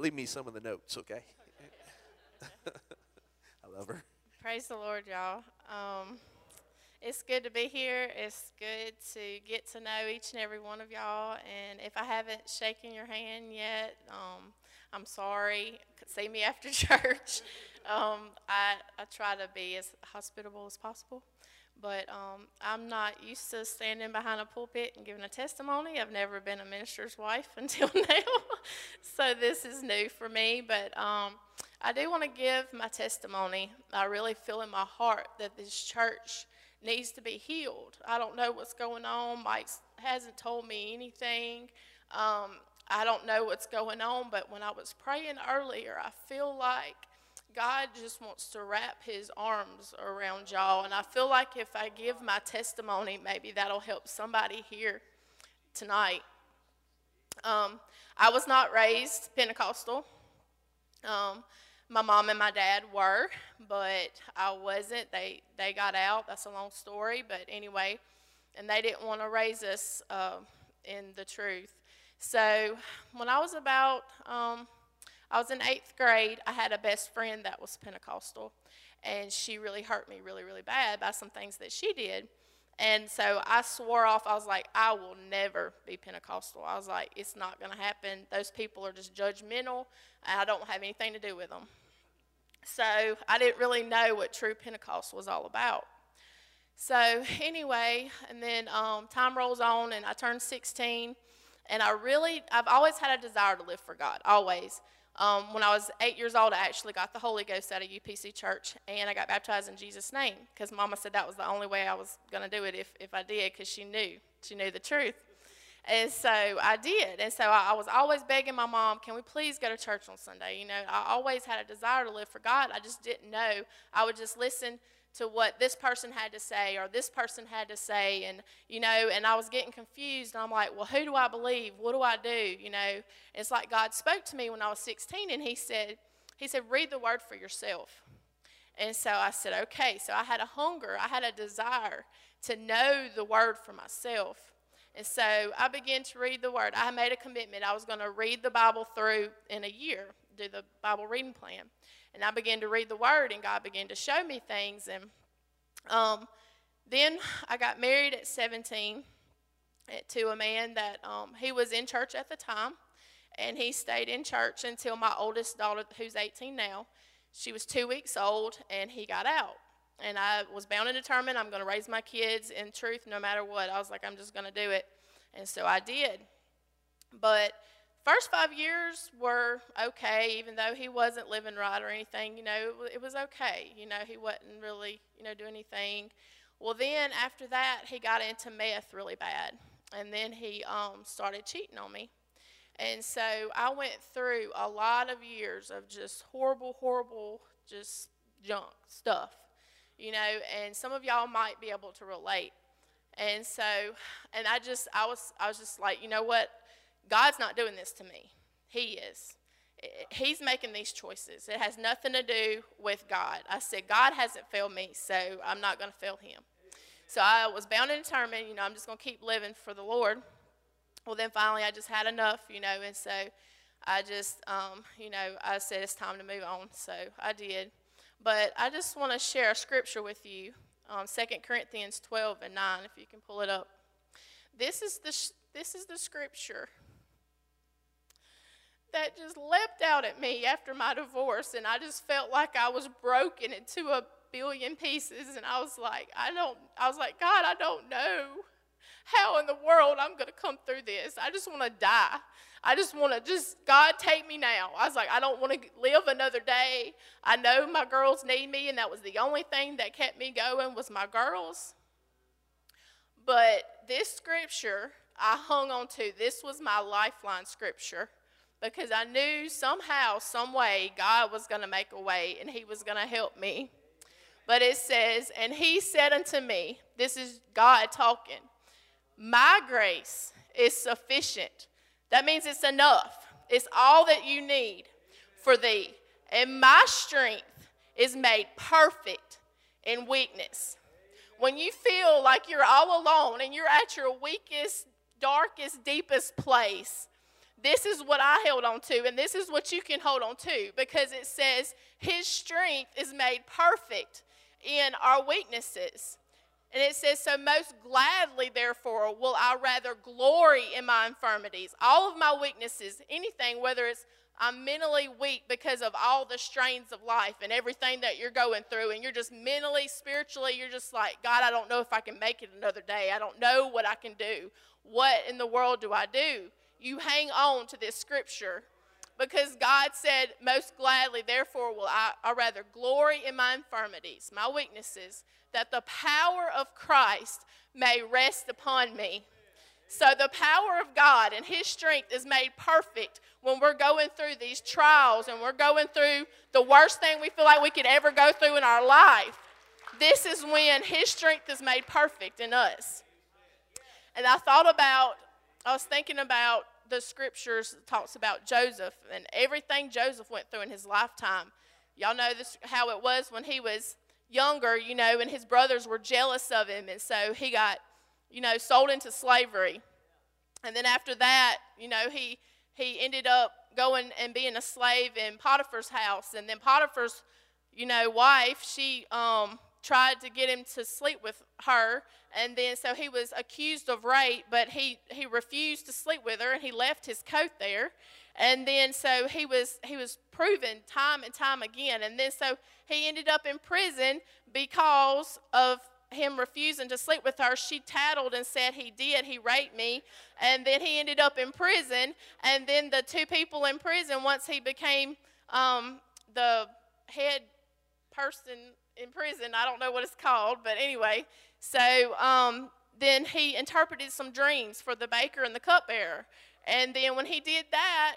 leave me some of the notes, okay? I love her. Praise the Lord, y'all. Um, it's good to be here. It's good to get to know each and every one of y'all. And if I haven't shaken your hand yet, um, I'm sorry. See me after church. Um, I, I try to be as hospitable as possible. But um, I'm not used to standing behind a pulpit and giving a testimony. I've never been a minister's wife until now. so this is new for me. But um, I do want to give my testimony. I really feel in my heart that this church needs to be healed. I don't know what's going on. Mike hasn't told me anything. Um, I don't know what's going on, but when I was praying earlier, I feel like God just wants to wrap his arms around y'all. And I feel like if I give my testimony, maybe that'll help somebody here tonight. Um, I was not raised Pentecostal. Um, my mom and my dad were, but I wasn't. They they got out. That's a long story, but anyway, and they didn't want to raise us uh, in the truth. So when I was about um, I was in eighth grade. I had a best friend that was Pentecostal, and she really hurt me really, really bad by some things that she did. And so I swore off. I was like, I will never be Pentecostal. I was like, it's not going to happen. Those people are just judgmental, I don't have anything to do with them. So I didn't really know what true Pentecost was all about. So anyway, and then um, time rolls on, and I turned 16, and I really, I've always had a desire to live for God, always. Um, when I was eight years old, I actually got the Holy Ghost out of UPC Church, and I got baptized in Jesus' name because Mama said that was the only way I was going to do it if, if I did because she knew. She knew the truth. And so I did. And so I, I, was always begging my mom, can we please go to church on Sunday? You know, I always had a desire to live for God. I just didn't know. I would just listen to what this person had to say or this person had to say and you know and i was getting confused and i'm like well who do i believe? What do i do? You know it's like god spoke to me when i was 16 and he said he said read the word for yourself. And so i said okay. So i had a hunger i had a desire to know the word for myself. And so i began to read the word. I made a commitment. I was going to read the bible through in a year do the bible reading plan and I began to read the Word, and God began to show me things. And um, then I got married at 17 to a man that um, he was in church at the time, and he stayed in church until my oldest daughter, who's 18 now, she was two weeks old, and he got out. And I was bound and determined I'm going to raise my kids in truth no matter what. I was like, I'm just going to do it. And so I did. But first five years were okay, even though he wasn't living right or anything. You know, it was okay. You know, he wasn't really, you know, doing anything. Well, then after that, he got into meth really bad, and then he um, started cheating on me. And so I went through a lot of years of just horrible, horrible, just junk stuff, you know. And some of y'all might be able to relate. And so, and I just, I was, I was just like, you know what? God's not doing this to me. He is. He's making these choices. It has nothing to do with God. I said, God hasn't failed me, so I'm not going to fail him. So I was bound and determined, you know, I'm just going to keep living for the Lord. Well, then finally I just had enough, you know, and so I just, um, you know, I said it's time to move on. So I did. But I just want to share a scripture with you, um, 2 Corinthians 12 and 9, if you can pull it up. This is the, this is the scripture that just leapt out at me after my divorce, and I just felt like I was broken into a billion pieces. And I was like, I don't, I was like, God, I don't know how in the world I'm going to come through this. I just want to die. I just want to just, God, take me now. I was like, I don't want to live another day. I know my girls need me, and that was the only thing that kept me going was my girls. But this scripture I hung on to, this was my lifeline scripture because I knew somehow, some way, God was going to make a way and He was going to help me. But it says, And He said unto me, This is God talking, My grace is sufficient. That means it's enough, it's all that you need for thee. And my strength is made perfect in weakness. When you feel like you're all alone and you're at your weakest, darkest, deepest place, this is what I held on to, and this is what you can hold on to because it says, His strength is made perfect in our weaknesses. And it says, So most gladly, therefore, will I rather glory in my infirmities, all of my weaknesses, anything, whether it's I'm mentally weak because of all the strains of life and everything that you're going through, and you're just mentally, spiritually, you're just like, God, I don't know if I can make it another day. I don't know what I can do. What in the world do I do? You hang on to this scripture because God said, Most gladly, therefore, will I, I rather glory in my infirmities, my weaknesses, that the power of Christ may rest upon me. So, the power of God and His strength is made perfect when we're going through these trials and we're going through the worst thing we feel like we could ever go through in our life. This is when His strength is made perfect in us. And I thought about, I was thinking about the scriptures talks about Joseph and everything Joseph went through in his lifetime. Y'all know this how it was when he was younger, you know, and his brothers were jealous of him, and so he got you know, sold into slavery. And then after that, you know, he he ended up going and being a slave in Potiphar's house. And then Potiphar's, you know, wife, she um, tried to get him to sleep with her. And then so he was accused of rape, but he, he refused to sleep with her and he left his coat there. And then so he was he was proven time and time again. And then so he ended up in prison because of him refusing to sleep with her, she tattled and said he did. He raped me. And then he ended up in prison. And then the two people in prison, once he became um, the head person in prison, I don't know what it's called, but anyway, so um, then he interpreted some dreams for the baker and the cupbearer. And then when he did that,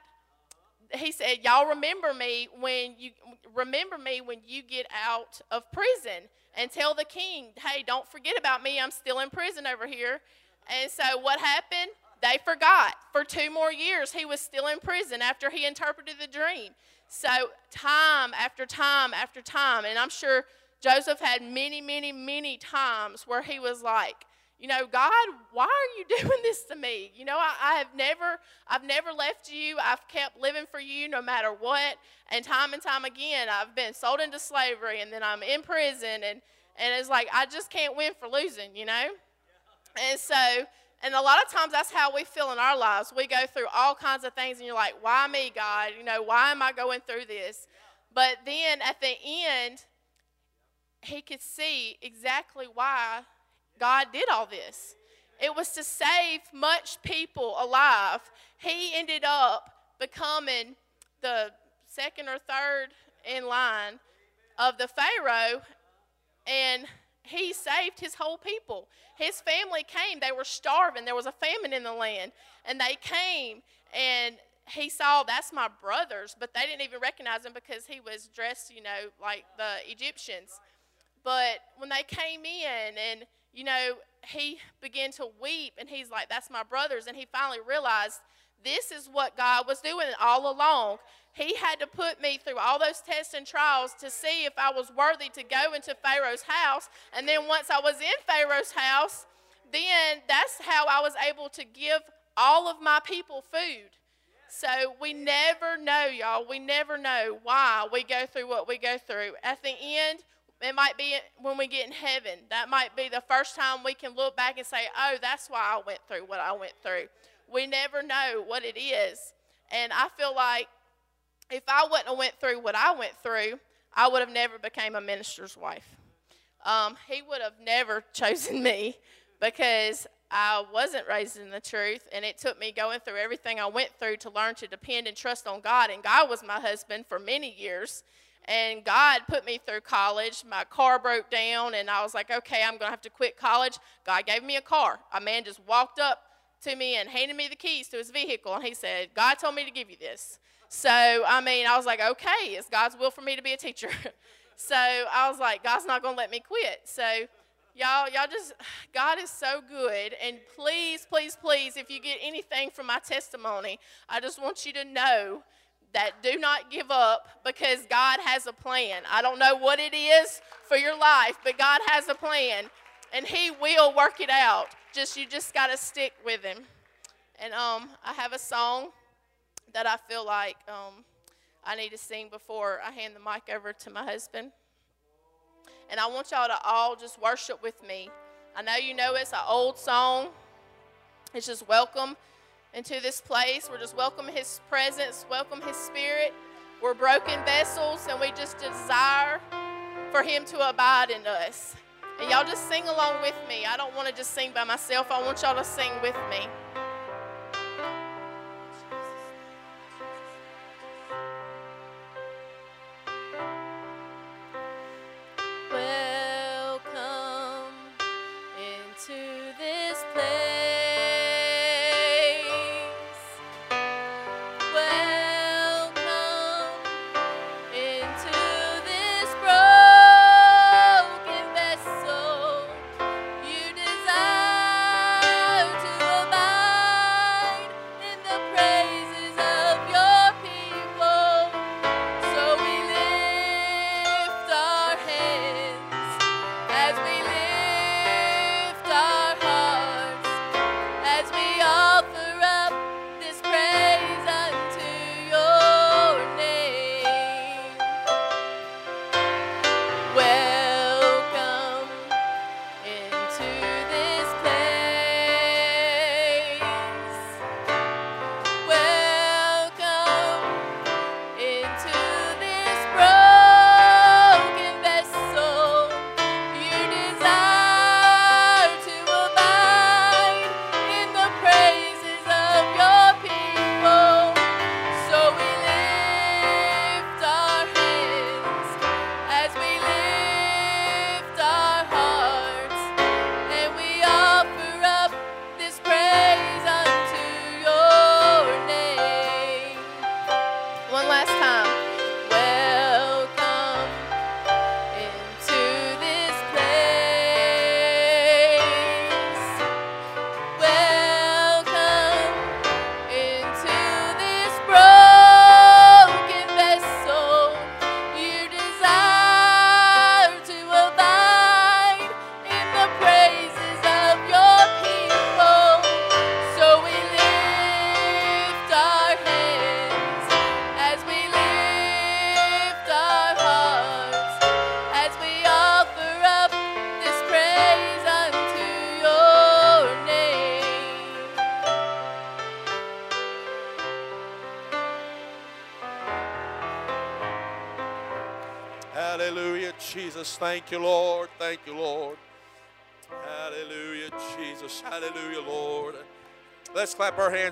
he said, Y'all remember me when you remember me when you get out of prison and tell the king, hey, don't forget about me. I'm still in prison over here. And so what happened? They forgot. For two more years, he was still in prison after he interpreted the dream. So, time after time after time, and I'm sure Joseph had many, many, many times where he was like, you know, God, why are you doing this to me? You know, I, I, have never, I've never left you. I've kept living for you no matter what. And time and time again, I've been sold into slavery, and then I'm in prison, and and it's like I just can't win for losing, you know. And so, and a lot of times that's how we feel in our lives. We go through all kinds of things, and you're like, why me, God? You know, why am I going through this? But then at the end, he could see exactly why God did all this. It was to save much people alive. He ended up becoming the second or third in line of the Pharaoh, and he saved his whole people. His family came. They were starving. There was a famine in the land. And they came, and he saw that's my brothers, but they didn't even recognize him because he was dressed, you know, like the Egyptians. But when they came in and you know, he began to weep and he's like, That's my brothers. And he finally realized this is what God was doing all along. He had to put me through all those tests and trials to see if I was worthy to go into Pharaoh's house. And then once I was in Pharaoh's house, then that's how I was able to give all of my people food. So we never know, y'all. We never know why we go through what we go through. At the end, it might be when we get in heaven. That might be the first time we can look back and say, oh, that's why I went through what I went through. We never know what it is. And I feel like if I wouldn't have went through what I went through, I would have never became a minister's wife. Um, he would have never chosen me because I wasn't raised in the truth, and it took me going through everything I went through to learn to depend and trust on God. And God was my husband for many years. And God put me through college. My car broke down, and I was like, okay, I'm going to have to quit college. God gave me a car. A man just walked up to me and handed me the keys to his vehicle, and he said, God told me to give you this. So, I mean, I was like, okay, it's God's will for me to be a teacher. so I was like, God's not going to let me quit. So, y'all, y'all just, God is so good. And please, please, please, if you get anything from my testimony, I just want you to know that do not give up because God has a plan. I don't know what it is for your life, but God has a plan and he will work it out. Just you just got to stick with him. And um I have a song that I feel like um, I need to sing before I hand the mic over to my husband. And I want y'all to all just worship with me. I know you know it's an old song. It's just welcome into this place. We're just welcome His presence, welcome His Spirit. We're broken vessels, and we just desire for Him to abide in us. And y'all just sing along with me. I don't want to just sing by myself, I want y'all to sing with me.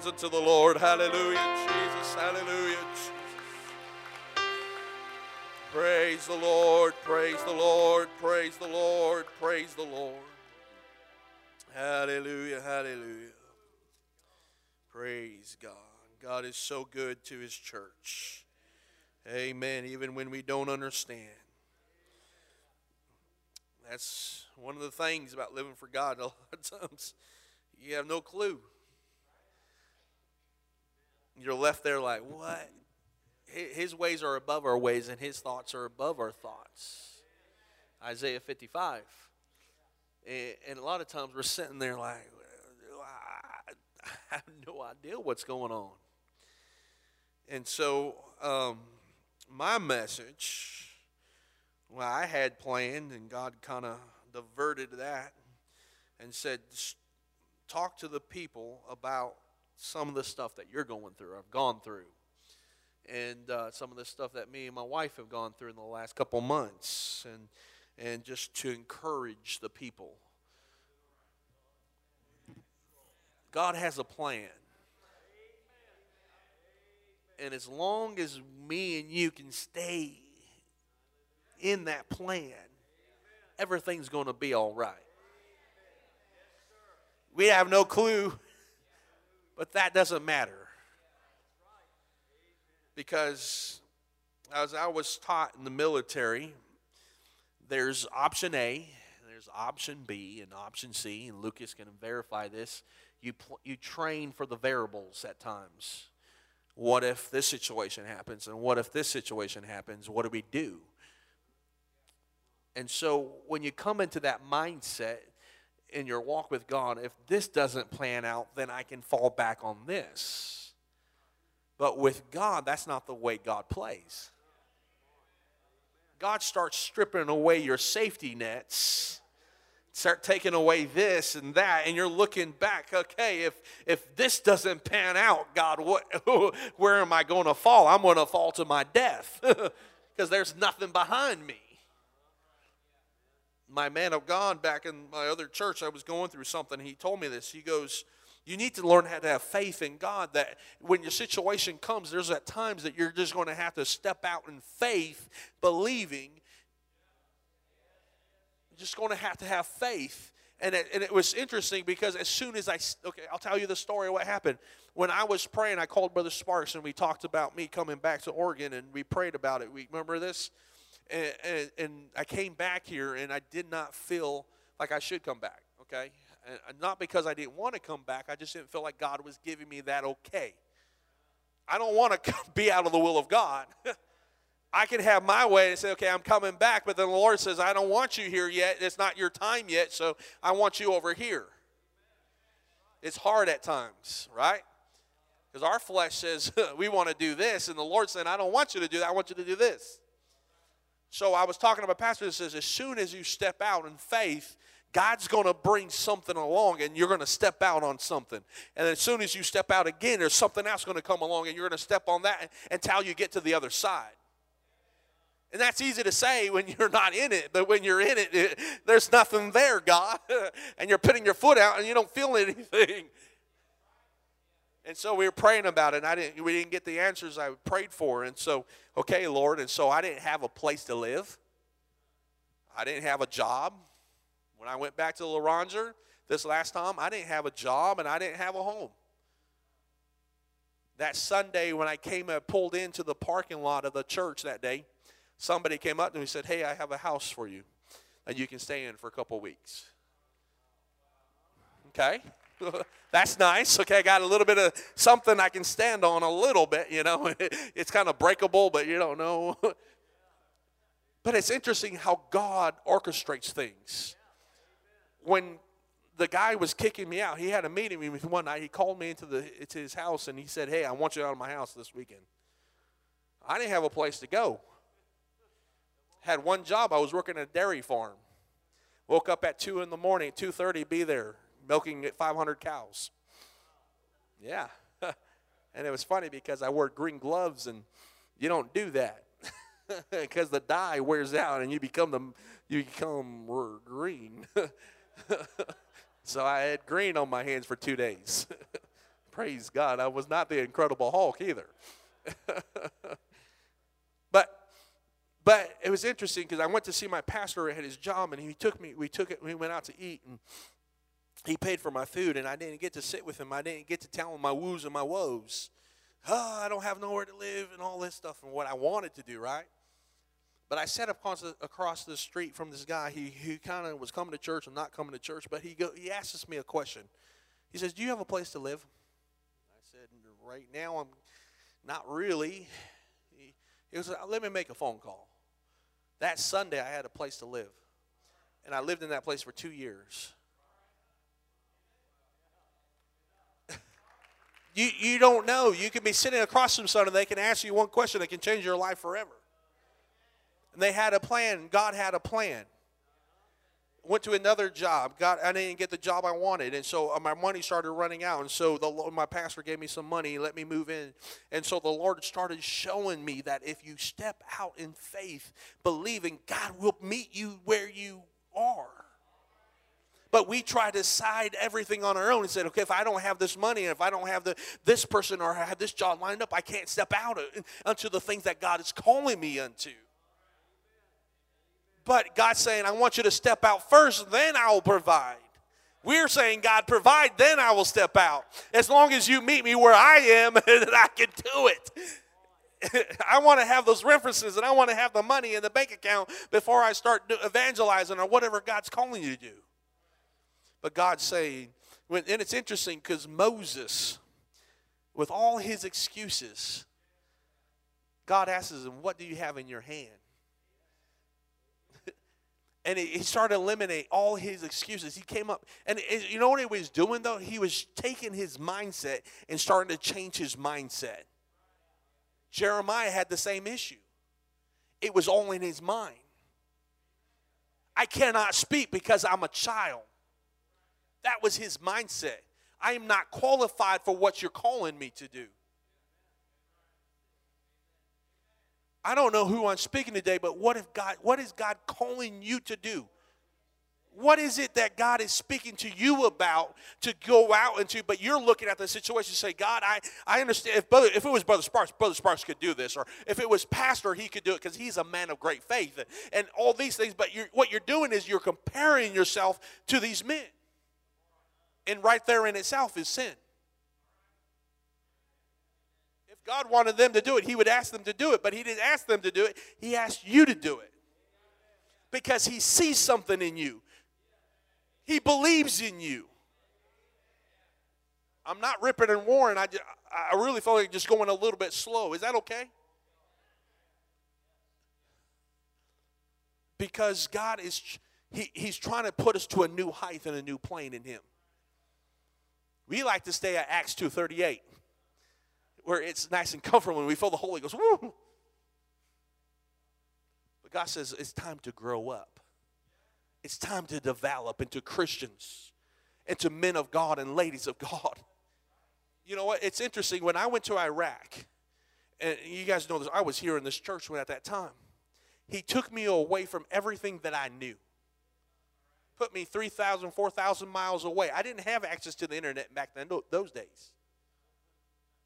Hands unto the Lord. Hallelujah, Jesus. Hallelujah. Praise the Lord. Praise the Lord. Praise the Lord. Praise the Lord. Hallelujah. Hallelujah. Praise God. God is so good to his church. Amen. Even when we don't understand. That's one of the things about living for God. A lot of times you have no clue. You're left there like, what? His ways are above our ways, and his thoughts are above our thoughts. Isaiah 55. And a lot of times we're sitting there like, I have no idea what's going on. And so, um, my message, well, I had planned, and God kind of diverted that and said, talk to the people about some of the stuff that you're going through, I've gone through, and uh, some of the stuff that me and my wife have gone through in the last couple months, and and just to encourage the people. God has a plan. And as long as me and you can stay in that plan, everything's going to be all right. We have no clue, but that doesn't matter. Because as I was taught in the military, there's option A, there's option B, and option C, and Lucas can verify this. You, pl- you train for the variables at times. What if this situation happens? And what if this situation happens? What do we do? And so when you come into that mindset in your walk with God, if this doesn't plan out, then I can fall back on this. But with God, that's not the way God plays. God starts stripping away your safety nets start taking away this and that and you're looking back okay if if this doesn't pan out god what where am i going to fall i'm going to fall to my death because there's nothing behind me my man of god back in my other church i was going through something he told me this he goes you need to learn how to have faith in god that when your situation comes there's at times that you're just going to have to step out in faith believing You're just going to have to have faith. And it, and it was interesting because as soon as I, okay, I'll tell you the story of what happened. When I was praying, I called Brother Sparks and we talked about me coming back to Oregon and we prayed about it. We remember this? And, and, and I came back here and I did not feel like I should come back, okay? And not because I didn't want to come back, I just didn't feel like God was giving me that okay. I don't want to be out of the will of God. I can have my way and say, okay, I'm coming back, but then the Lord says, I don't want you here yet. It's not your time yet, so I want you over here. It's hard at times, right? Because our flesh says, we want to do this, and the Lord said, I don't want you to do that. I want you to do this. So I was talking to a pastor that says, as soon as you step out in faith, God's going to bring something along and you're going to step out on something. And as soon as you step out again, there's something else going to come along and you're going to step on that until you get to the other side. And that's easy to say when you're not in it, but when you're in it, it there's nothing there, God. and you're putting your foot out and you don't feel anything. And so we were praying about it, and I didn't, we didn't get the answers I prayed for. And so, okay, Lord, and so I didn't have a place to live. I didn't have a job. When I went back to La Grande this last time, I didn't have a job and I didn't have a home. That Sunday when I came and pulled into the parking lot of the church that day, somebody came up to me and said, Hey, I have a house for you, and you can stay in for a couple weeks. Okay? That's nice. Okay, I got a little bit of something I can stand on a little bit, you know. it's kind of breakable, but you don't know. but it's interesting how God orchestrates things. When the guy was kicking me out, he had a meeting with me one night. He called me into the into his house and he said, Hey, I want you out of my house this weekend. I didn't have a place to go had one job. I was working at a dairy farm. Woke up at 2 in the morning, 2.30, be there, milking 500 cows. Yeah. and it was funny because I wore green gloves, and you don't do that because the dye wears out and you become the you become green. so I had green on my hands for two days. Praise God. I was not the Incredible Hulk either. but but it was interesting because I went to see my pastor at his job, and he took me. We took it. We went out to eat, and he paid for my food, and I didn't get to sit with him. I didn't get to tell him my woos and my woes. Oh, I don't have nowhere to live, and all this stuff, and what I wanted to do, right? But I sat across the, across the street from this guy. He, he kind of was coming to church and not coming to church, but he go, he asks me a question. He says, "Do you have a place to live?" I said, "Right now, I'm not really." He, he was, uh, "Let me make a phone call." That Sunday, I had a place to live. And I lived in that place for two years. You, you don't know. You can be sitting across from someone and they can ask you one question that can change your life forever. And they had a plan. God had a plan went to another job. Got I didn't get the job I wanted, and so uh, my money started running out. And so the my pastor gave me some money, let me move in. And so the Lord started showing me that if you step out in faith, believing God will meet you where you are. But we try to decide everything on our own and said, okay, if I don't have this money and if I don't have the, this person or have this job lined up, I can't step out unto the things that God is calling me unto. But God's saying, I want you to step out first, then I will provide. We're saying, God, provide, then I will step out. As long as you meet me where I am, and I can do it. I want to have those references and I want to have the money in the bank account before I start evangelizing or whatever God's calling you to do. But God's saying, and it's interesting because Moses, with all his excuses, God asks him, What do you have in your hand? and he started to eliminate all his excuses. He came up, and you know what he was doing though? He was taking his mindset and starting to change his mindset. Jeremiah had the same issue. It was all in his mind. I cannot speak because I'm a child. That was his mindset. I am not qualified for what you're calling me to do. I don't know who I'm speaking today, but what if God what is God calling you to do? What is it that God is speaking to you about to go out into? But you're looking at the situation and say, God, I, I understand. If, brother, if it was Brother Sparks, Brother Sparks could do this. Or if it was Pastor, he could do it because he's a man of great faith. And, and all these things. But you're, what you're doing is you're comparing yourself to these men. And right there in itself is sin. If God wanted them to do it, he would ask them to do it. But he didn't ask them to do it, he asked you to do it because he sees something in you. He believes in you. I'm not ripping and roaring. I, just, I really feel like just going a little bit slow. Is that okay? Because God is, he, He's trying to put us to a new height and a new plane in Him. We like to stay at Acts 2.38, where it's nice and comfortable when we feel the Holy Ghost. Woo! But God says it's time to grow up. It's time to develop into Christians, into men of God and ladies of God. You know what? It's interesting. When I went to Iraq, and you guys know this, I was here in this church when at that time. He took me away from everything that I knew. Put me 3,000, 4,000 miles away. I didn't have access to the internet back then, those days.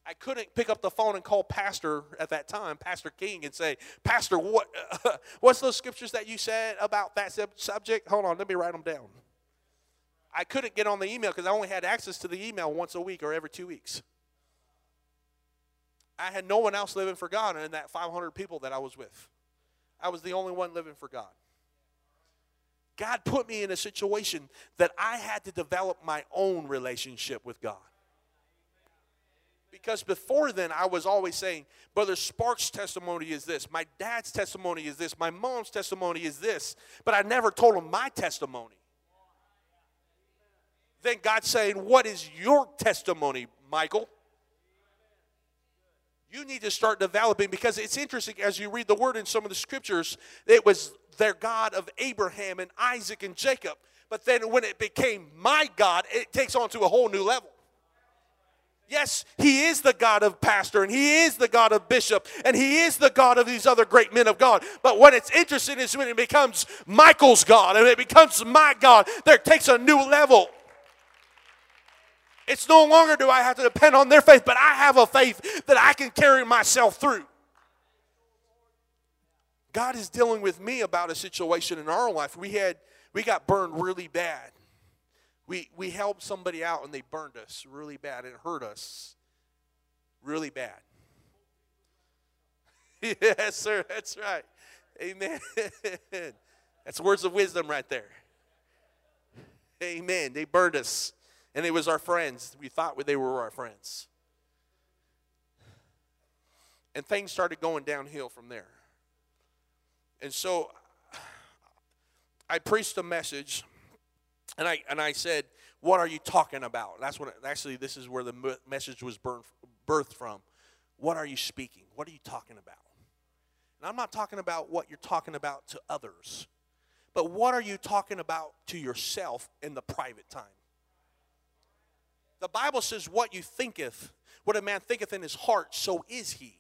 I couldn't pick up the phone and call Pastor at that time, Pastor King, and say, Pastor, what, uh, what's those scriptures that you said about that sub- subject? Hold on, let me write them down. I couldn't get on the email because I only had access to the email once a week or every two weeks. I had no one else living for God in that 500 people that I was with. I was the only one living for God. God put me in a situation that I had to develop my own relationship with God. Because before then, I was always saying, Brother Sparks' testimony is this, my dad's testimony is this, my mom's testimony is this, but I never told him my testimony. Then God's saying, What is your testimony, Michael? You need to start developing because it's interesting as you read the word in some of the scriptures, it was their God of Abraham and Isaac and Jacob. But then when it became my God, it takes on to a whole new level. Yes, he is the God of pastor and he is the God of bishop and he is the God of these other great men of God. But what it's interesting is when it becomes Michael's God and it becomes my God, there takes a new level. It's no longer do I have to depend on their faith, but I have a faith that I can carry myself through. God is dealing with me about a situation in our life. We had we got burned really bad. We, we helped somebody out and they burned us really bad. It hurt us really bad. yes, sir. That's right. Amen. That's words of wisdom right there. Amen. They burned us, and it was our friends. We thought they were our friends. And things started going downhill from there. And so I preached a message and I, and I said, What are you talking about? That's what, actually, this is where the message was birthed from. What are you speaking? What are you talking about? And I'm not talking about what you're talking about to others, but what are you talking about to yourself in the private time? The Bible says, What you thinketh, what a man thinketh in his heart, so is he.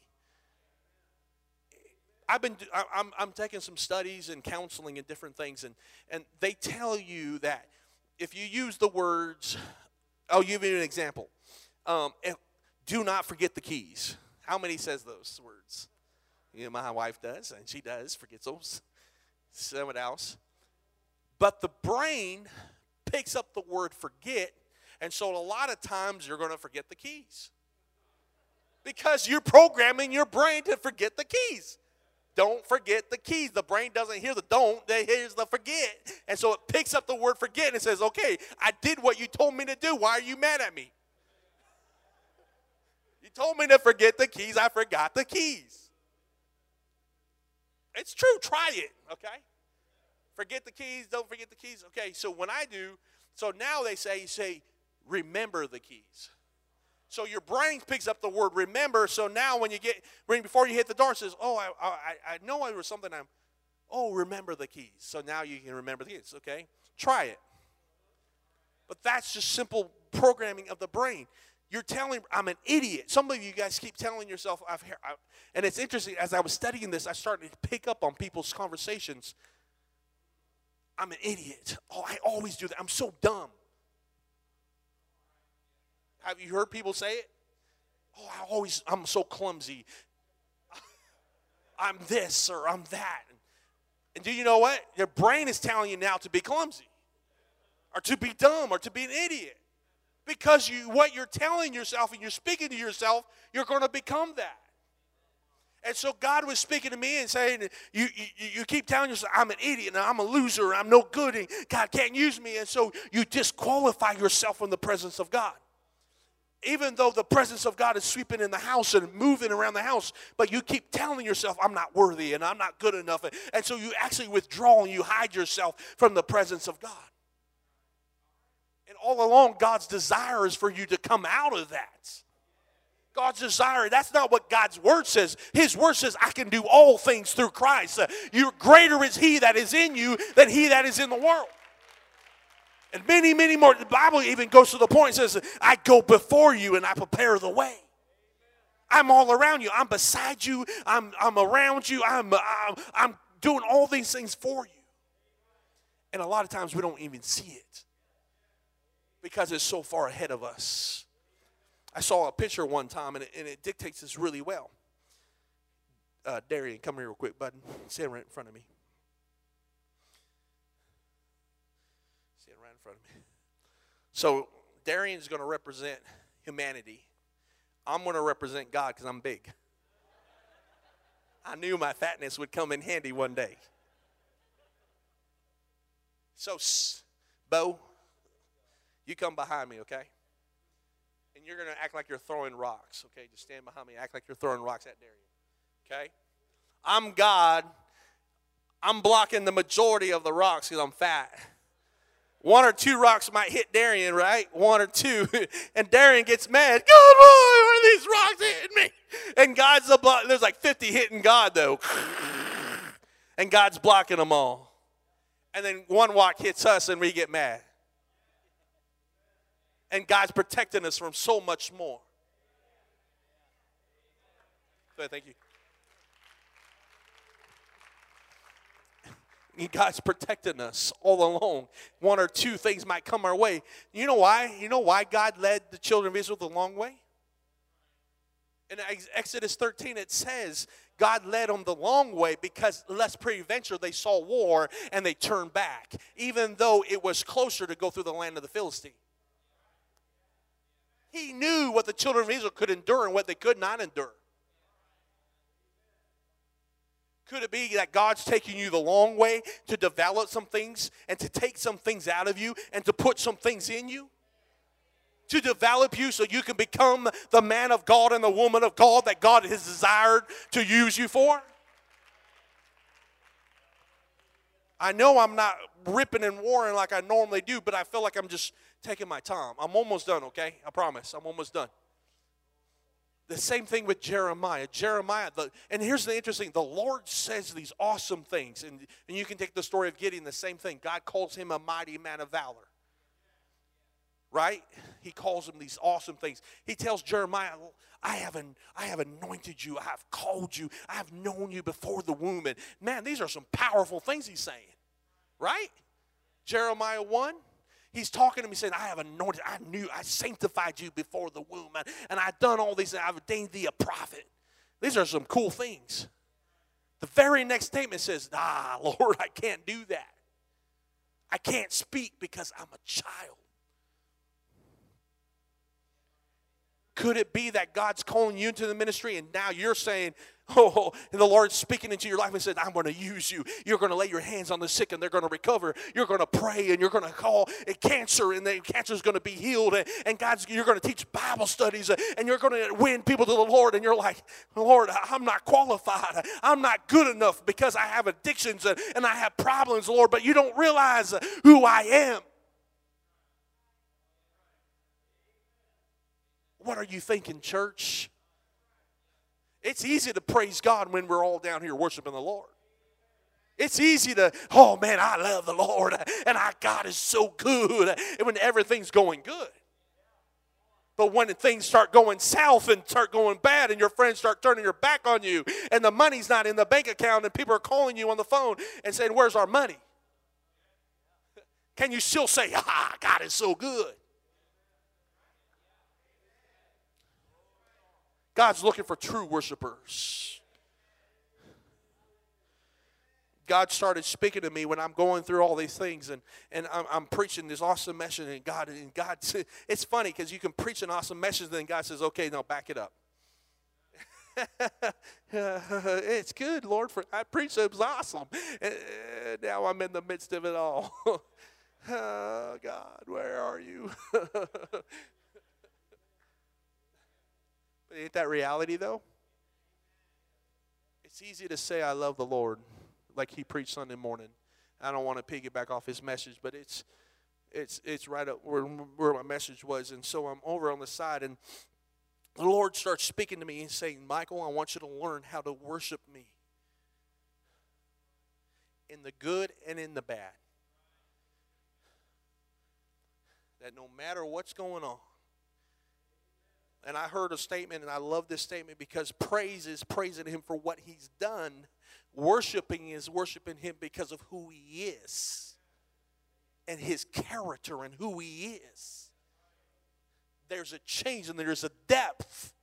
I've been I'm, I'm taking some studies and counseling and different things, and, and they tell you that if you use the words, I'll give you an example. Um, do not forget the keys. How many says those words? You know, my wife does, and she does, forgets those. Someone else. But the brain picks up the word forget, and so a lot of times you're going to forget the keys. Because you're programming your brain to forget the keys. Don't forget the keys. The brain doesn't hear the don't, it hears the forget. And so it picks up the word forget and says, okay, I did what you told me to do. Why are you mad at me? You told me to forget the keys. I forgot the keys. It's true. Try it, okay? Forget the keys. Don't forget the keys. Okay, so when I do, so now they say, you say, remember the keys. So your brain picks up the word remember. So now when you get, when before you hit the door, it says, oh, I, I, I know there was something I'm, oh, remember the keys. So now you can remember the keys, okay? Try it. But that's just simple programming of the brain. You're telling, I'm an idiot. Some of you guys keep telling yourself, I've, I, and it's interesting, as I was studying this, I started to pick up on people's conversations. I'm an idiot. Oh, I always do that. I'm so dumb. Have you heard people say it? Oh, I always, I'm so clumsy. I'm this or I'm that. And do you know what? Your brain is telling you now to be clumsy or to be dumb or to be an idiot. Because you what you're telling yourself and you're speaking to yourself, you're going to become that. And so God was speaking to me and saying, you, you, you keep telling yourself, I'm an idiot and I'm a loser, I'm no good, and God can't use me. And so you disqualify yourself from the presence of God. Even though the presence of God is sweeping in the house and moving around the house, but you keep telling yourself, I'm not worthy and I'm not good enough. And so you actually withdraw and you hide yourself from the presence of God. And all along, God's desire is for you to come out of that. God's desire. That's not what God's word says. His word says, I can do all things through Christ. Uh, you greater is he that is in you than he that is in the world. And many, many more. The Bible even goes to the point and says, I go before you and I prepare the way. I'm all around you. I'm beside you. I'm, I'm around you. I'm, I'm, I'm doing all these things for you. And a lot of times we don't even see it because it's so far ahead of us. I saw a picture one time, and it, and it dictates this really well. Uh, Darian, come here real quick, bud. Stand right in front of me. Stand right in front of me. So Darian's going to represent humanity. I'm going to represent God because I'm big. I knew my fatness would come in handy one day. So, Bo, you come behind me, okay? And you're going to act like you're throwing rocks, okay? Just stand behind me, act like you're throwing rocks at Darian, okay? I'm God. I'm blocking the majority of the rocks because I'm fat. One or two rocks might hit Darian, right? One or two. And Darian gets mad. God, boy, what are these rocks hitting me? And God's the block. There's like 50 hitting God, though. And God's blocking them all. And then one rock hits us and we get mad and God's protecting us from so much more. thank you. God's protecting us all along. One or two things might come our way. You know why? You know why God led the children of Israel the long way? In Exodus 13, it says God led them the long way because less peradventure they saw war and they turned back, even though it was closer to go through the land of the Philistine. He knew what the children of Israel could endure and what they could not endure. Could it be that God's taking you the long way to develop some things and to take some things out of you and to put some things in you? To develop you so you can become the man of God and the woman of God that God has desired to use you for? I know I'm not ripping and warring like I normally do, but I feel like I'm just taking my time. I'm almost done, okay? I promise. I'm almost done. The same thing with Jeremiah. Jeremiah, the, and here's the interesting the Lord says these awesome things, and, and you can take the story of Gideon, the same thing. God calls him a mighty man of valor. Right? He calls him these awesome things. He tells Jeremiah, I have, an, I have anointed you, I have called you, I have known you before the womb. And man, these are some powerful things he's saying. Right? Jeremiah 1. He's talking to me saying, I have anointed, I knew, I sanctified you before the womb, and, I've done all these, and I've ordained thee a prophet. These are some cool things. The very next statement says, Ah, Lord, I can't do that. I can't speak because I'm a child. Could it be that God's calling you into the ministry and now you're saying, Oh, and the Lord's speaking into your life and said, I'm going to use you. You're going to lay your hands on the sick and they're going to recover. You're going to pray and you're going to call cancer and the cancer is going to be healed. And, and God's, you're going to teach Bible studies and you're going to win people to the Lord. And you're like, Lord, I'm not qualified. I'm not good enough because I have addictions and I have problems, Lord, but you don't realize who I am. What are you thinking, church? It's easy to praise God when we're all down here worshiping the Lord. It's easy to, oh man, I love the Lord and our God is so good and when everything's going good. But when things start going south and start going bad and your friends start turning your back on you and the money's not in the bank account and people are calling you on the phone and saying, Where's our money? Can you still say, Ah, God is so good? God's looking for true worshipers. God started speaking to me when I'm going through all these things and, and I'm, I'm preaching this awesome message and God and God it's funny because you can preach an awesome message and then God says, okay, now back it up. it's good, Lord, for I preached it was awesome. And now I'm in the midst of it all. oh, God, where are you? Ain't that reality though? It's easy to say I love the Lord, like he preached Sunday morning. I don't want to piggyback off his message, but it's it's it's right up where, where my message was, and so I'm over on the side, and the Lord starts speaking to me and saying, "Michael, I want you to learn how to worship me in the good and in the bad. That no matter what's going on." And I heard a statement, and I love this statement because praise is praising Him for what He's done. Worshiping is worshiping Him because of who He is and His character and who He is. There's a change and there's a depth.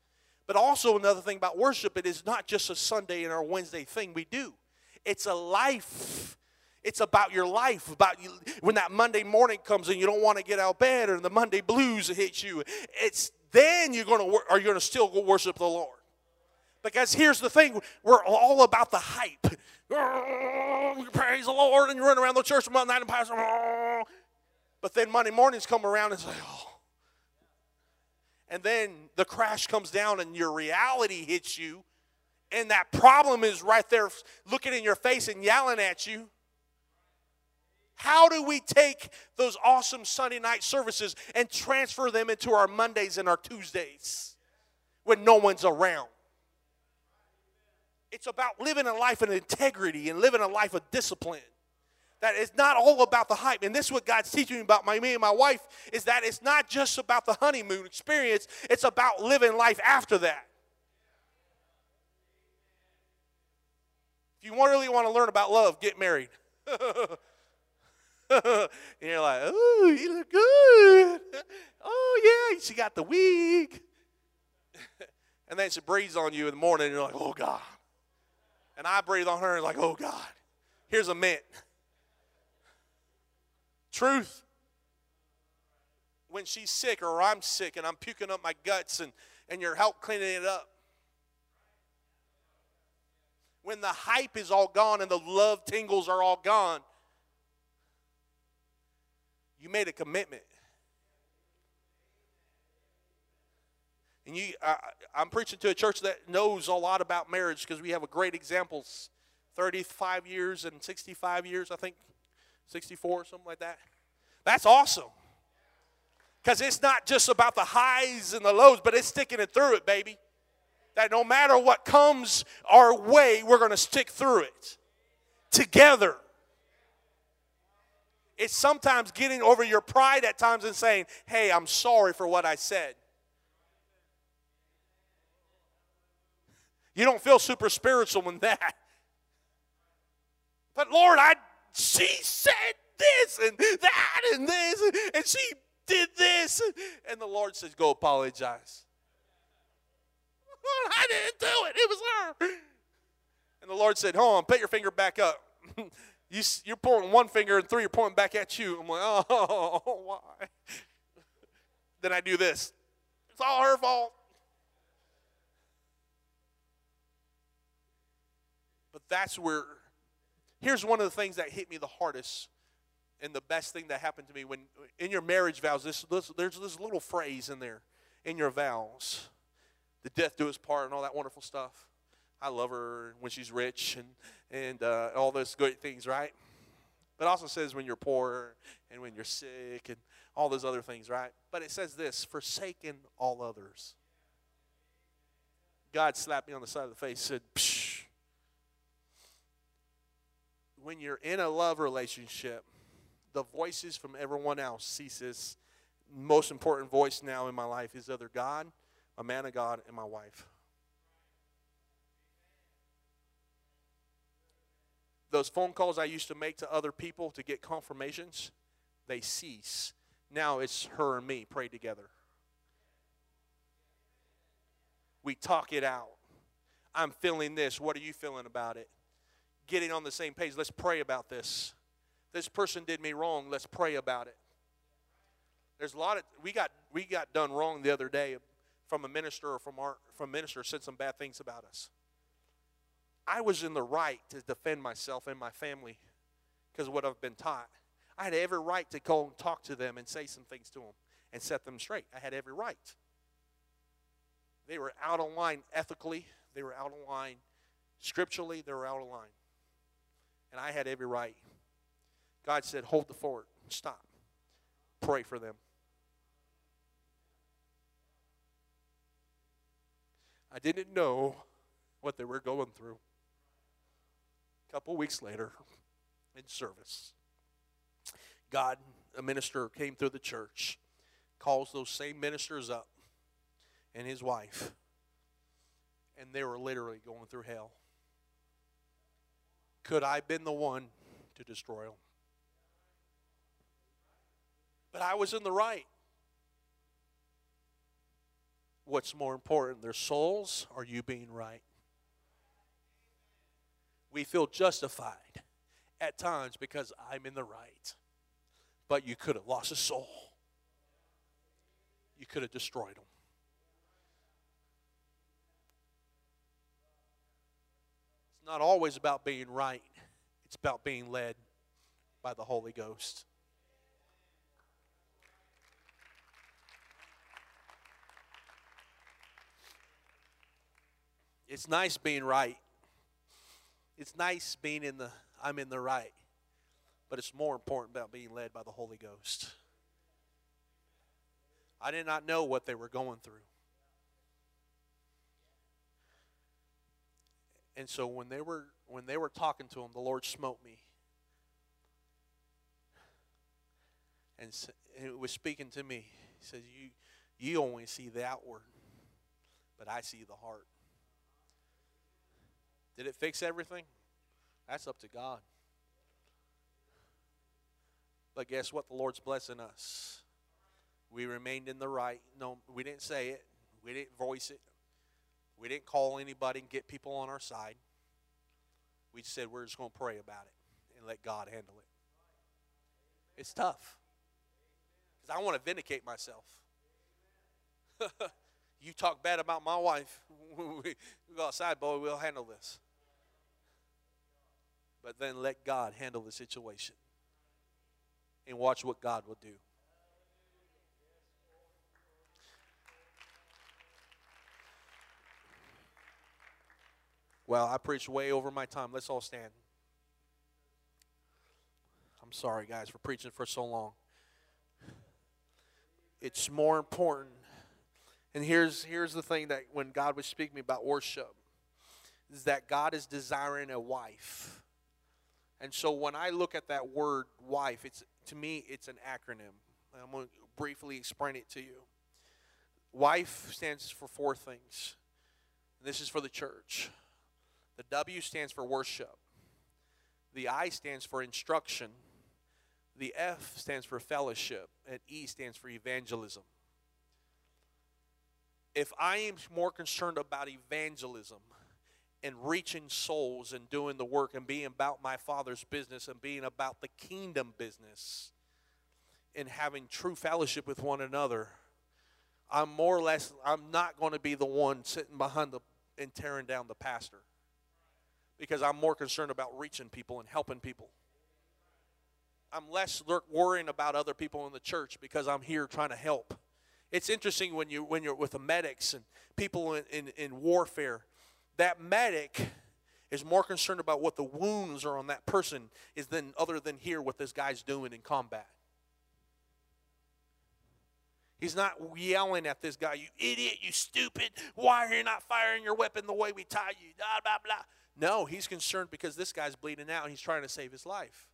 But also, another thing about worship, it is not just a Sunday and our Wednesday thing we do, it's a life. It's about your life, about you, when that Monday morning comes and you don't want to get out of bed, or the Monday blues hit you. It's then you're going to are you going to still go worship the Lord. Because here's the thing, we're all about the hype. Oh, praise the Lord, and you run around the church Monday night and pastor. But then Monday mornings come around and say, oh. And then the crash comes down and your reality hits you, and that problem is right there looking in your face and yelling at you. How do we take those awesome Sunday night services and transfer them into our Mondays and our Tuesdays when no one's around? It's about living a life of integrity and living a life of discipline. That it's not all about the hype. And this is what God's teaching me about my, me and my wife is that it's not just about the honeymoon experience, it's about living life after that. If you really want to learn about love, get married. and you're like, oh, you look good. Oh, yeah, she got the wig. and then she breathes on you in the morning, and you're like, oh, God. And I breathe on her, and like, oh, God, here's a mint. Truth. When she's sick or I'm sick and I'm puking up my guts and, and you're help cleaning it up. When the hype is all gone and the love tingles are all gone, you made a commitment. And you, I, I'm preaching to a church that knows a lot about marriage because we have a great examples 35 years and 65 years, I think, 64, something like that. That's awesome. Because it's not just about the highs and the lows, but it's sticking it through it, baby. That no matter what comes our way, we're going to stick through it together. It's sometimes getting over your pride at times and saying, hey, I'm sorry for what I said. You don't feel super spiritual in that. But Lord, I she said this and that and this and she did this and the Lord says, "Go apologize." I didn't do it. It was her. And the Lord said, "Hold on, put your finger back up." You, you're pointing one finger and three are pointing back at you. I'm like, oh, why? then I do this. It's all her fault. But that's where, here's one of the things that hit me the hardest and the best thing that happened to me when, in your marriage vows, this, this, there's this little phrase in there, in your vows, the death do us part and all that wonderful stuff. I love her when she's rich and, and uh, all those great things, right? But also says when you're poor and when you're sick and all those other things, right? But it says this forsaken all others. God slapped me on the side of the face, said, Psh. When you're in a love relationship, the voices from everyone else ceases. Most important voice now in my life is other God, a man of God, and my wife. Those phone calls I used to make to other people to get confirmations, they cease. Now it's her and me pray together. We talk it out. I'm feeling this. What are you feeling about it? Getting on the same page. Let's pray about this. This person did me wrong. Let's pray about it. There's a lot of we got we got done wrong the other day from a minister or from our from minister said some bad things about us. I was in the right to defend myself and my family because of what I've been taught. I had every right to go and talk to them and say some things to them and set them straight. I had every right. They were out of line ethically, they were out of line scripturally, they were out of line. And I had every right. God said, Hold the fort, stop, pray for them. I didn't know what they were going through. Couple weeks later, in service, God, a minister came through the church, calls those same ministers up and his wife, and they were literally going through hell. Could I have been the one to destroy them? But I was in the right. What's more important, their souls or you being right? We feel justified at times because I'm in the right. But you could have lost a soul, you could have destroyed them. It's not always about being right, it's about being led by the Holy Ghost. It's nice being right. It's nice being in the I'm in the right. But it's more important about being led by the Holy Ghost. I did not know what they were going through. And so when they were when they were talking to him, the Lord smote me. And, and it was speaking to me. He says, "You you only see the outward, but I see the heart." Did it fix everything? That's up to God. But guess what? The Lord's blessing us. We remained in the right. No, we didn't say it. We didn't voice it. We didn't call anybody and get people on our side. We just said we're just going to pray about it and let God handle it. It's tough. Because I want to vindicate myself. you talk bad about my wife. we go outside, boy, we'll handle this. But then let God handle the situation and watch what God will do. Well, I preached way over my time. Let's all stand. I'm sorry, guys, for preaching for so long. It's more important. And here's here's the thing that when God was speaking about worship, is that God is desiring a wife. And so when I look at that word wife, it's to me it's an acronym. I'm going to briefly explain it to you. Wife stands for four things. This is for the church. The W stands for worship. The I stands for instruction. The F stands for fellowship. And E stands for evangelism. If I am more concerned about evangelism and reaching souls and doing the work and being about my Father's business and being about the kingdom business and having true fellowship with one another, I'm more or less, I'm not going to be the one sitting behind the and tearing down the pastor because I'm more concerned about reaching people and helping people. I'm less worrying about other people in the church because I'm here trying to help. It's interesting when you when you're with the medics and people in, in, in warfare. That medic is more concerned about what the wounds are on that person is than other than hear what this guy's doing in combat. He's not yelling at this guy, you idiot, you stupid, why are you not firing your weapon the way we taught you? Blah, blah, blah. No, he's concerned because this guy's bleeding out and he's trying to save his life.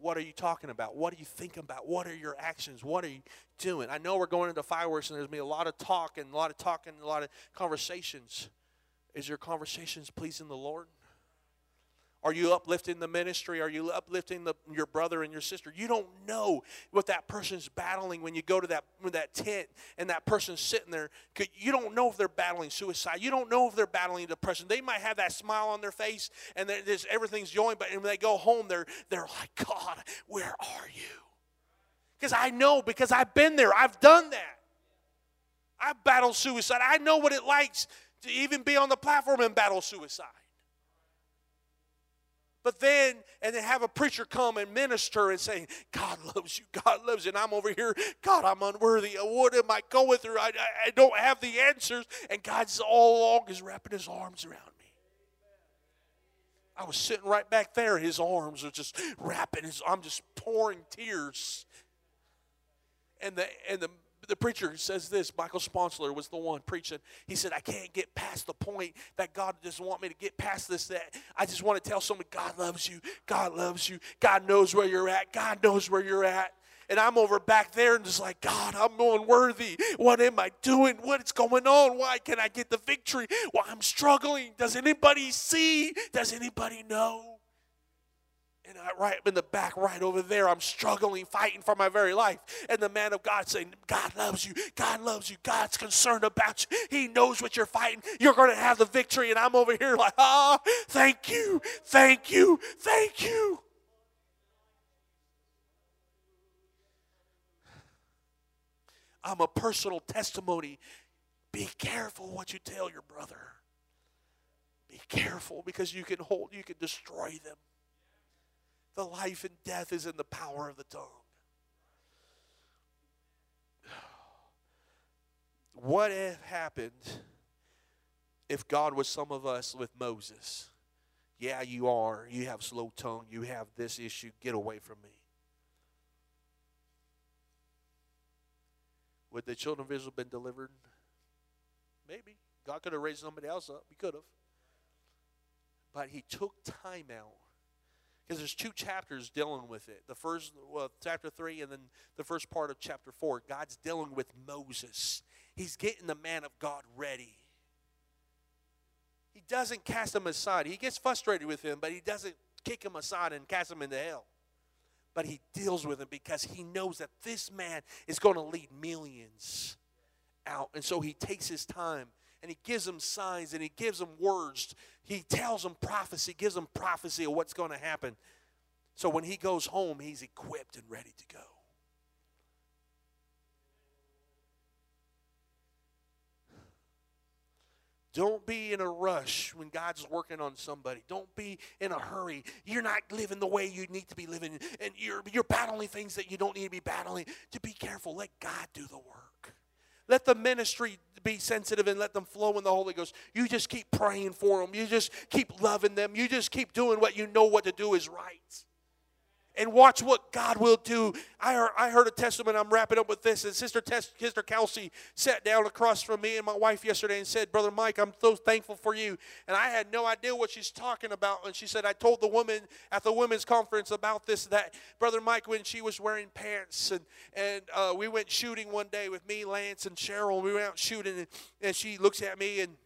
What are you talking about? What are you thinking about? What are your actions? What are you doing? I know we're going into fireworks and there's going to be a lot of talk and a lot of talking, and a lot of conversations. Is your conversations pleasing the Lord? Are you uplifting the ministry? Are you uplifting the, your brother and your sister? You don't know what that person's battling when you go to that, that tent and that person's sitting there. You don't know if they're battling suicide. You don't know if they're battling depression. They might have that smile on their face and there's, everything's going, but when they go home, they're, they're like, God, where are you? Because I know, because I've been there, I've done that. I've battled suicide. I know what it likes to even be on the platform and battle suicide. But then, and then have a preacher come and minister and say, God loves you, God loves you. And I'm over here, God, I'm unworthy. What am I going through? I, I, I don't have the answers. And God's all along is wrapping his arms around me. I was sitting right back there. His arms are just wrapping his, I'm just pouring tears. And the, and the the preacher says this michael sponsler was the one preaching he said i can't get past the point that god doesn't want me to get past this that i just want to tell someone god loves you god loves you god knows where you're at god knows where you're at and I'm over back there and just like, God, I'm unworthy. What am I doing? What's going on? Why can't I get the victory? Why I'm struggling? Does anybody see? Does anybody know? And I, right in the back, right over there, I'm struggling, fighting for my very life. And the man of God saying, God loves you. God loves you. God's concerned about you. He knows what you're fighting. You're going to have the victory. And I'm over here like, ah, thank you, thank you, thank you. I'm a personal testimony. Be careful what you tell your brother. Be careful because you can hold, you can destroy them. The life and death is in the power of the tongue. What if happened if God was some of us with Moses? Yeah, you are. You have slow tongue. You have this issue. Get away from me. Would the children of Israel been delivered? Maybe. God could have raised somebody else up. He could have. But he took time out because there's two chapters dealing with it. The first, well, chapter three, and then the first part of chapter four. God's dealing with Moses. He's getting the man of God ready. He doesn't cast him aside. He gets frustrated with him, but he doesn't kick him aside and cast him into hell. But he deals with him because he knows that this man is going to lead millions out. And so he takes his time and he gives them signs and he gives them words. He tells them prophecy, gives them prophecy of what's going to happen. So when he goes home, he's equipped and ready to go. Don't be in a rush when God's working on somebody. Don't be in a hurry. You're not living the way you need to be living, and you're, you're battling things that you don't need to be battling. To be careful, let God do the work. Let the ministry be sensitive and let them flow in the Holy Ghost. You just keep praying for them. You just keep loving them. You just keep doing what you know what to do is right and watch what God will do. I heard, I heard a testimony. I'm wrapping up with this. And Sister, Tess, Sister Kelsey sat down across from me and my wife yesterday and said, Brother Mike, I'm so thankful for you. And I had no idea what she's talking about. And she said, I told the woman at the women's conference about this, that Brother Mike, when she was wearing pants, and, and uh, we went shooting one day with me, Lance, and Cheryl. We went out shooting, and, and she looks at me and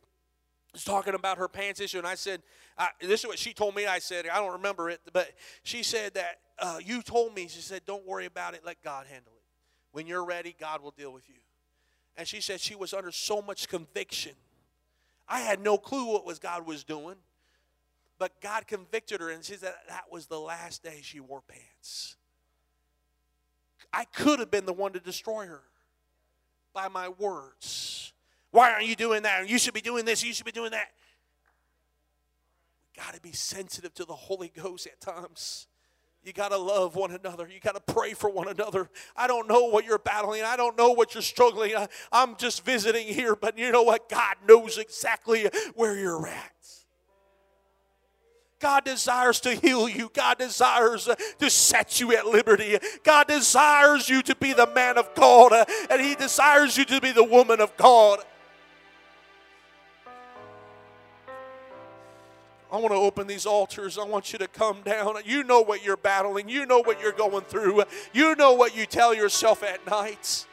was talking about her pants issue, and I said, I, "This is what she told me." I said, "I don't remember it, but she said that uh, you told me, she said, don't worry about it, let God handle it. When you're ready, God will deal with you. And she said she was under so much conviction. I had no clue what was God was doing, but God convicted her, and she said that was the last day she wore pants. I could have been the one to destroy her by my words. Why aren't you doing that? You should be doing this. You should be doing that. We got to be sensitive to the Holy Ghost at times. You got to love one another. You got to pray for one another. I don't know what you're battling. I don't know what you're struggling. I, I'm just visiting here, but you know what? God knows exactly where you're at. God desires to heal you. God desires uh, to set you at liberty. God desires you to be the man of God, uh, and He desires you to be the woman of God. I want to open these altars. I want you to come down. You know what you're battling. You know what you're going through. You know what you tell yourself at night.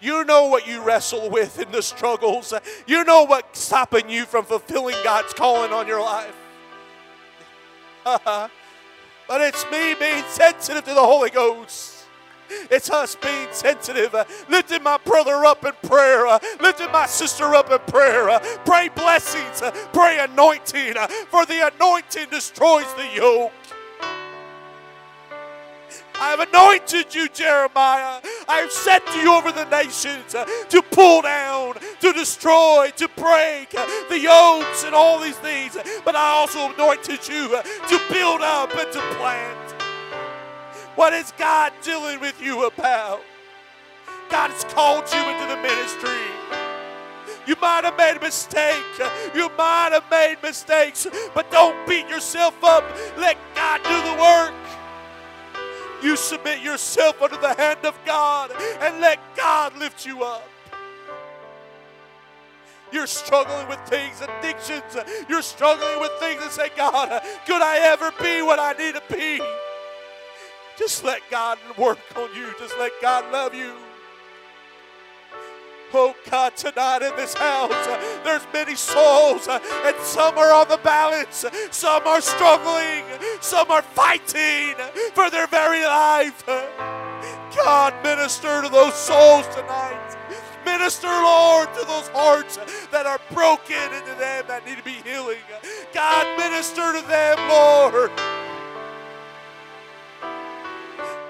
You know what you wrestle with in the struggles. You know what's stopping you from fulfilling God's calling on your life. but it's me being sensitive to the Holy Ghost. It's us being sensitive, lifting my brother up in prayer, lifting my sister up in prayer. Pray blessings, pray anointing, for the anointing destroys the yoke. I have anointed you, Jeremiah. I have set you over the nations to pull down, to destroy, to break the yokes and all these things. But I also anointed you to build up and to plant. What is God dealing with you about? God has called you into the ministry. You might have made a mistake. You might have made mistakes, but don't beat yourself up. Let God do the work. You submit yourself under the hand of God and let God lift you up. You're struggling with things, addictions. You're struggling with things and say, God, could I ever be what I need to be? Just let God work on you. Just let God love you. Oh God, tonight in this house, there's many souls, and some are on the balance, some are struggling, some are fighting for their very life. God, minister to those souls tonight. Minister, Lord, to those hearts that are broken and to them that need to be healing. God, minister to them, Lord.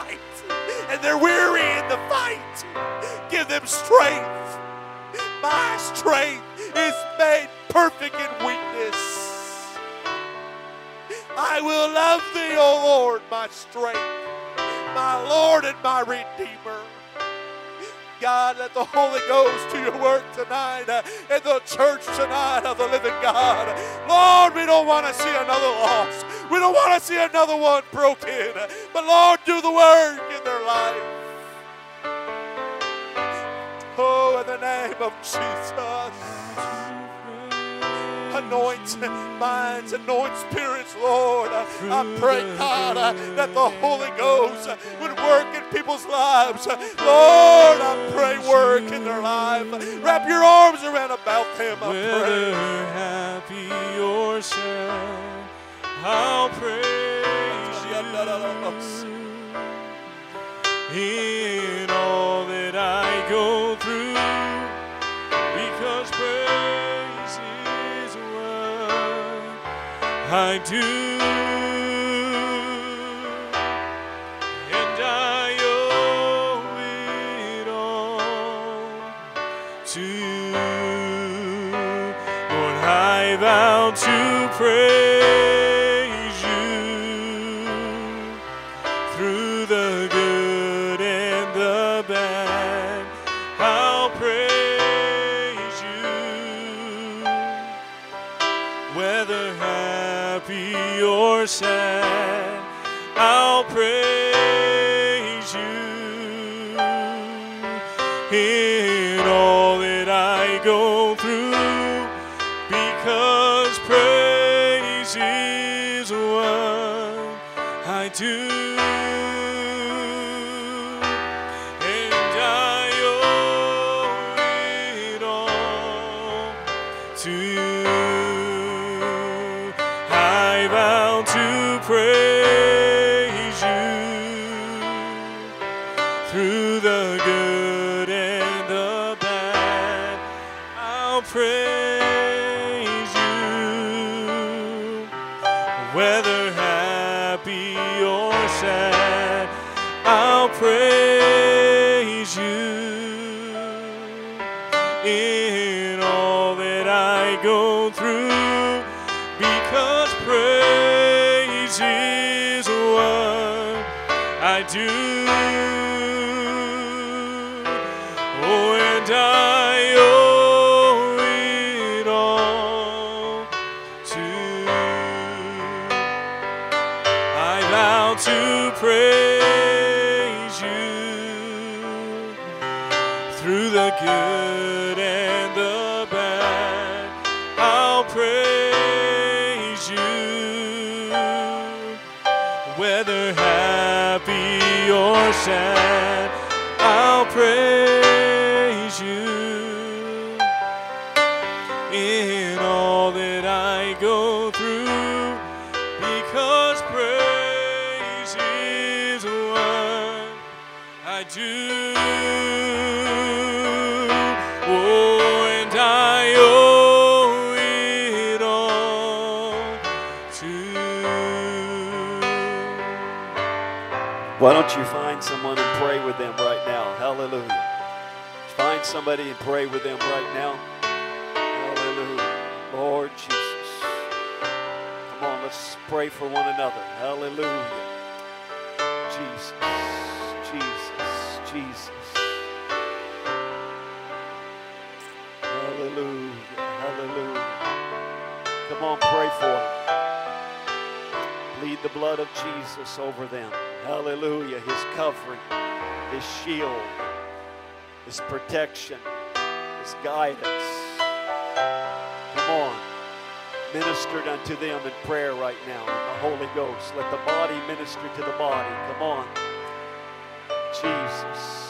fight. And they're weary in the fight. Give them strength. My strength is made perfect in weakness. I will love thee, O Lord, my strength, my Lord and my Redeemer. God, let the Holy Ghost do your work tonight uh, in the church tonight of the living God. Lord, we don't want to see another loss. We don't want to see another one broken. But Lord, do the work in their life. Oh, in the name of Jesus. Anoint minds, anoint spirits, Lord. I pray, God, that the Holy Ghost would work in people's lives. Lord, I pray, work in their life. Wrap your arms around about them, I Whether pray. happy or sad, I'll praise you in all that I go through, because praise is what I do. Happy. I'll praise you in all that I go through because praise is what I do. I'll praise with them right now? Hallelujah. Find somebody and pray with them right now. Hallelujah. Lord Jesus. Come on, let's pray for one another. Hallelujah. Jesus. Jesus. Jesus. Hallelujah. Hallelujah. Come on, pray for them. Plead the blood of Jesus over them. Hallelujah. His covering, His shield, His protection, His guidance. Come on. Ministered unto them in prayer right now in the Holy Ghost. Let the body minister to the body. Come on. Jesus.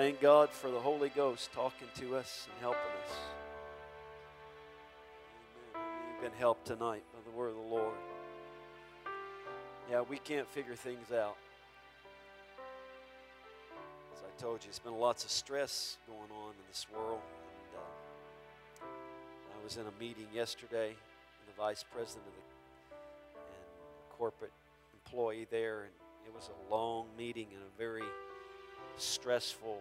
Thank God for the Holy Ghost talking to us and helping us. Amen. You've been helped tonight by the word of the Lord. Yeah, we can't figure things out. As I told you, it's been lots of stress going on in this world. And, uh, I was in a meeting yesterday, and the vice president of the and corporate employee there, and it was a long meeting and a very stressful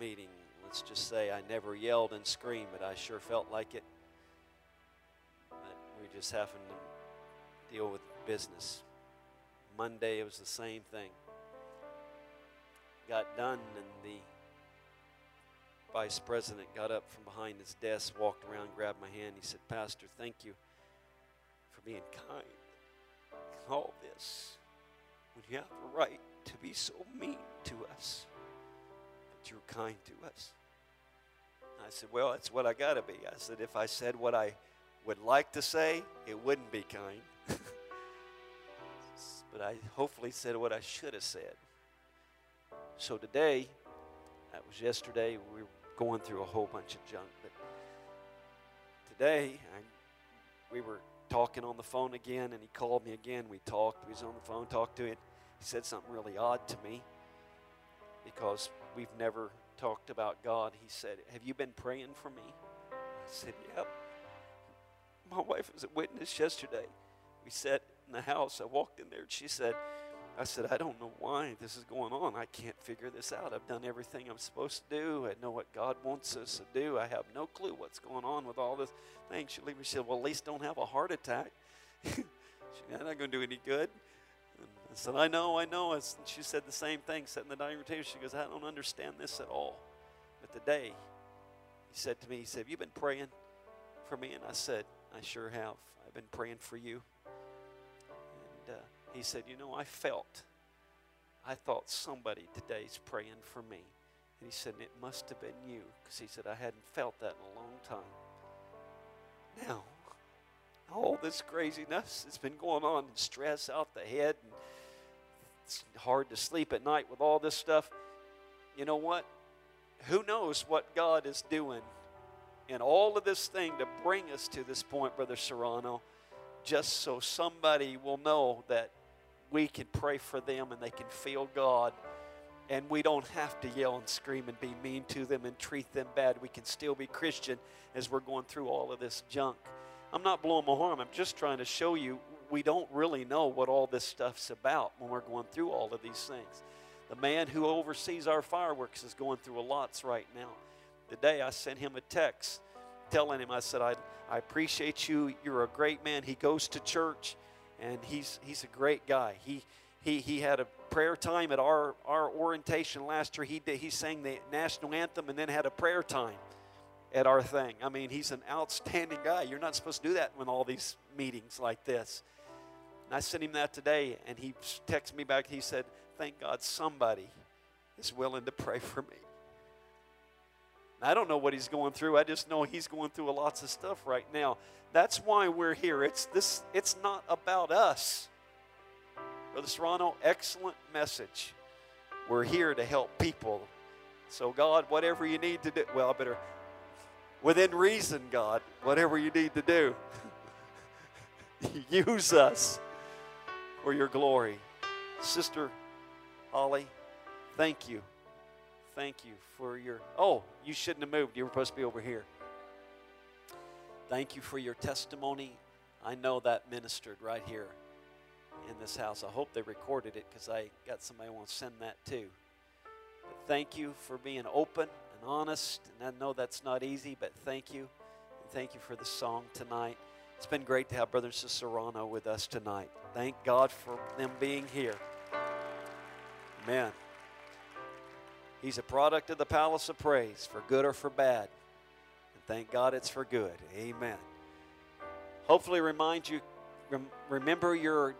meeting. Let's just say I never yelled and screamed, but I sure felt like it. But we just having to deal with business. Monday it was the same thing. Got done and the vice president got up from behind his desk, walked around, grabbed my hand. He said, Pastor, thank you for being kind. All this when you have a right to be so mean to us, but you're kind to us. I said, Well, that's what I got to be. I said, If I said what I would like to say, it wouldn't be kind. but I hopefully said what I should have said. So today, that was yesterday, we were going through a whole bunch of junk. But today, I, we were talking on the phone again, and he called me again. We talked. We was on the phone, talked to him. He said something really odd to me because we've never talked about God. He said, Have you been praying for me? I said, Yep. My wife was a witness yesterday. We sat in the house. I walked in there, and she said, I said, I don't know why this is going on. I can't figure this out. I've done everything I'm supposed to do. I know what God wants us to do. I have no clue what's going on with all this thing. She at me she said, Well, at least don't have a heart attack. she, I'm not going to do any good. And I said, I know, I know. And she said the same thing, sitting in the dining room table. She goes, I don't understand this at all. But today, he said to me, He said, Have you been praying for me? And I said, I sure have. I've been praying for you. He said, You know, I felt, I thought somebody today's praying for me. And he said, It must have been you. Because he said, I hadn't felt that in a long time. Now, all this craziness that's been going on and stress out the head and it's hard to sleep at night with all this stuff you know what who knows what god is doing in all of this thing to bring us to this point brother serrano just so somebody will know that we can pray for them and they can feel god and we don't have to yell and scream and be mean to them and treat them bad we can still be christian as we're going through all of this junk I'm not blowing my horn. I'm just trying to show you we don't really know what all this stuff's about when we're going through all of these things. The man who oversees our fireworks is going through a lots right now. Today I sent him a text telling him, I said, I, I appreciate you. You're a great man. He goes to church and he's, he's a great guy. He, he, he had a prayer time at our, our orientation last year. He, did, he sang the national anthem and then had a prayer time at our thing. I mean, he's an outstanding guy. You're not supposed to do that in all these meetings like this. And I sent him that today, and he texted me back. He said, Thank God somebody is willing to pray for me. I don't know what he's going through. I just know he's going through lots of stuff right now. That's why we're here. It's this it's not about us. Brother Serrano, excellent message. We're here to help people. So God, whatever you need to do, well, I better within reason, God, whatever you need to do. Use us for your glory. Sister Holly, thank you. Thank you for your. Oh, you shouldn't have moved. You were supposed to be over here. Thank you for your testimony. I know that ministered right here in this house. I hope they recorded it because I got somebody who wants to send that too. But thank you for being open and honest. And I know that's not easy, but thank you. And thank you for the song tonight. It's been great to have Brother and Sister Serrano with us tonight. Thank God for them being here. Amen. He's a product of the palace of praise, for good or for bad. And thank God it's for good. Amen. Hopefully, remind you, rem- remember your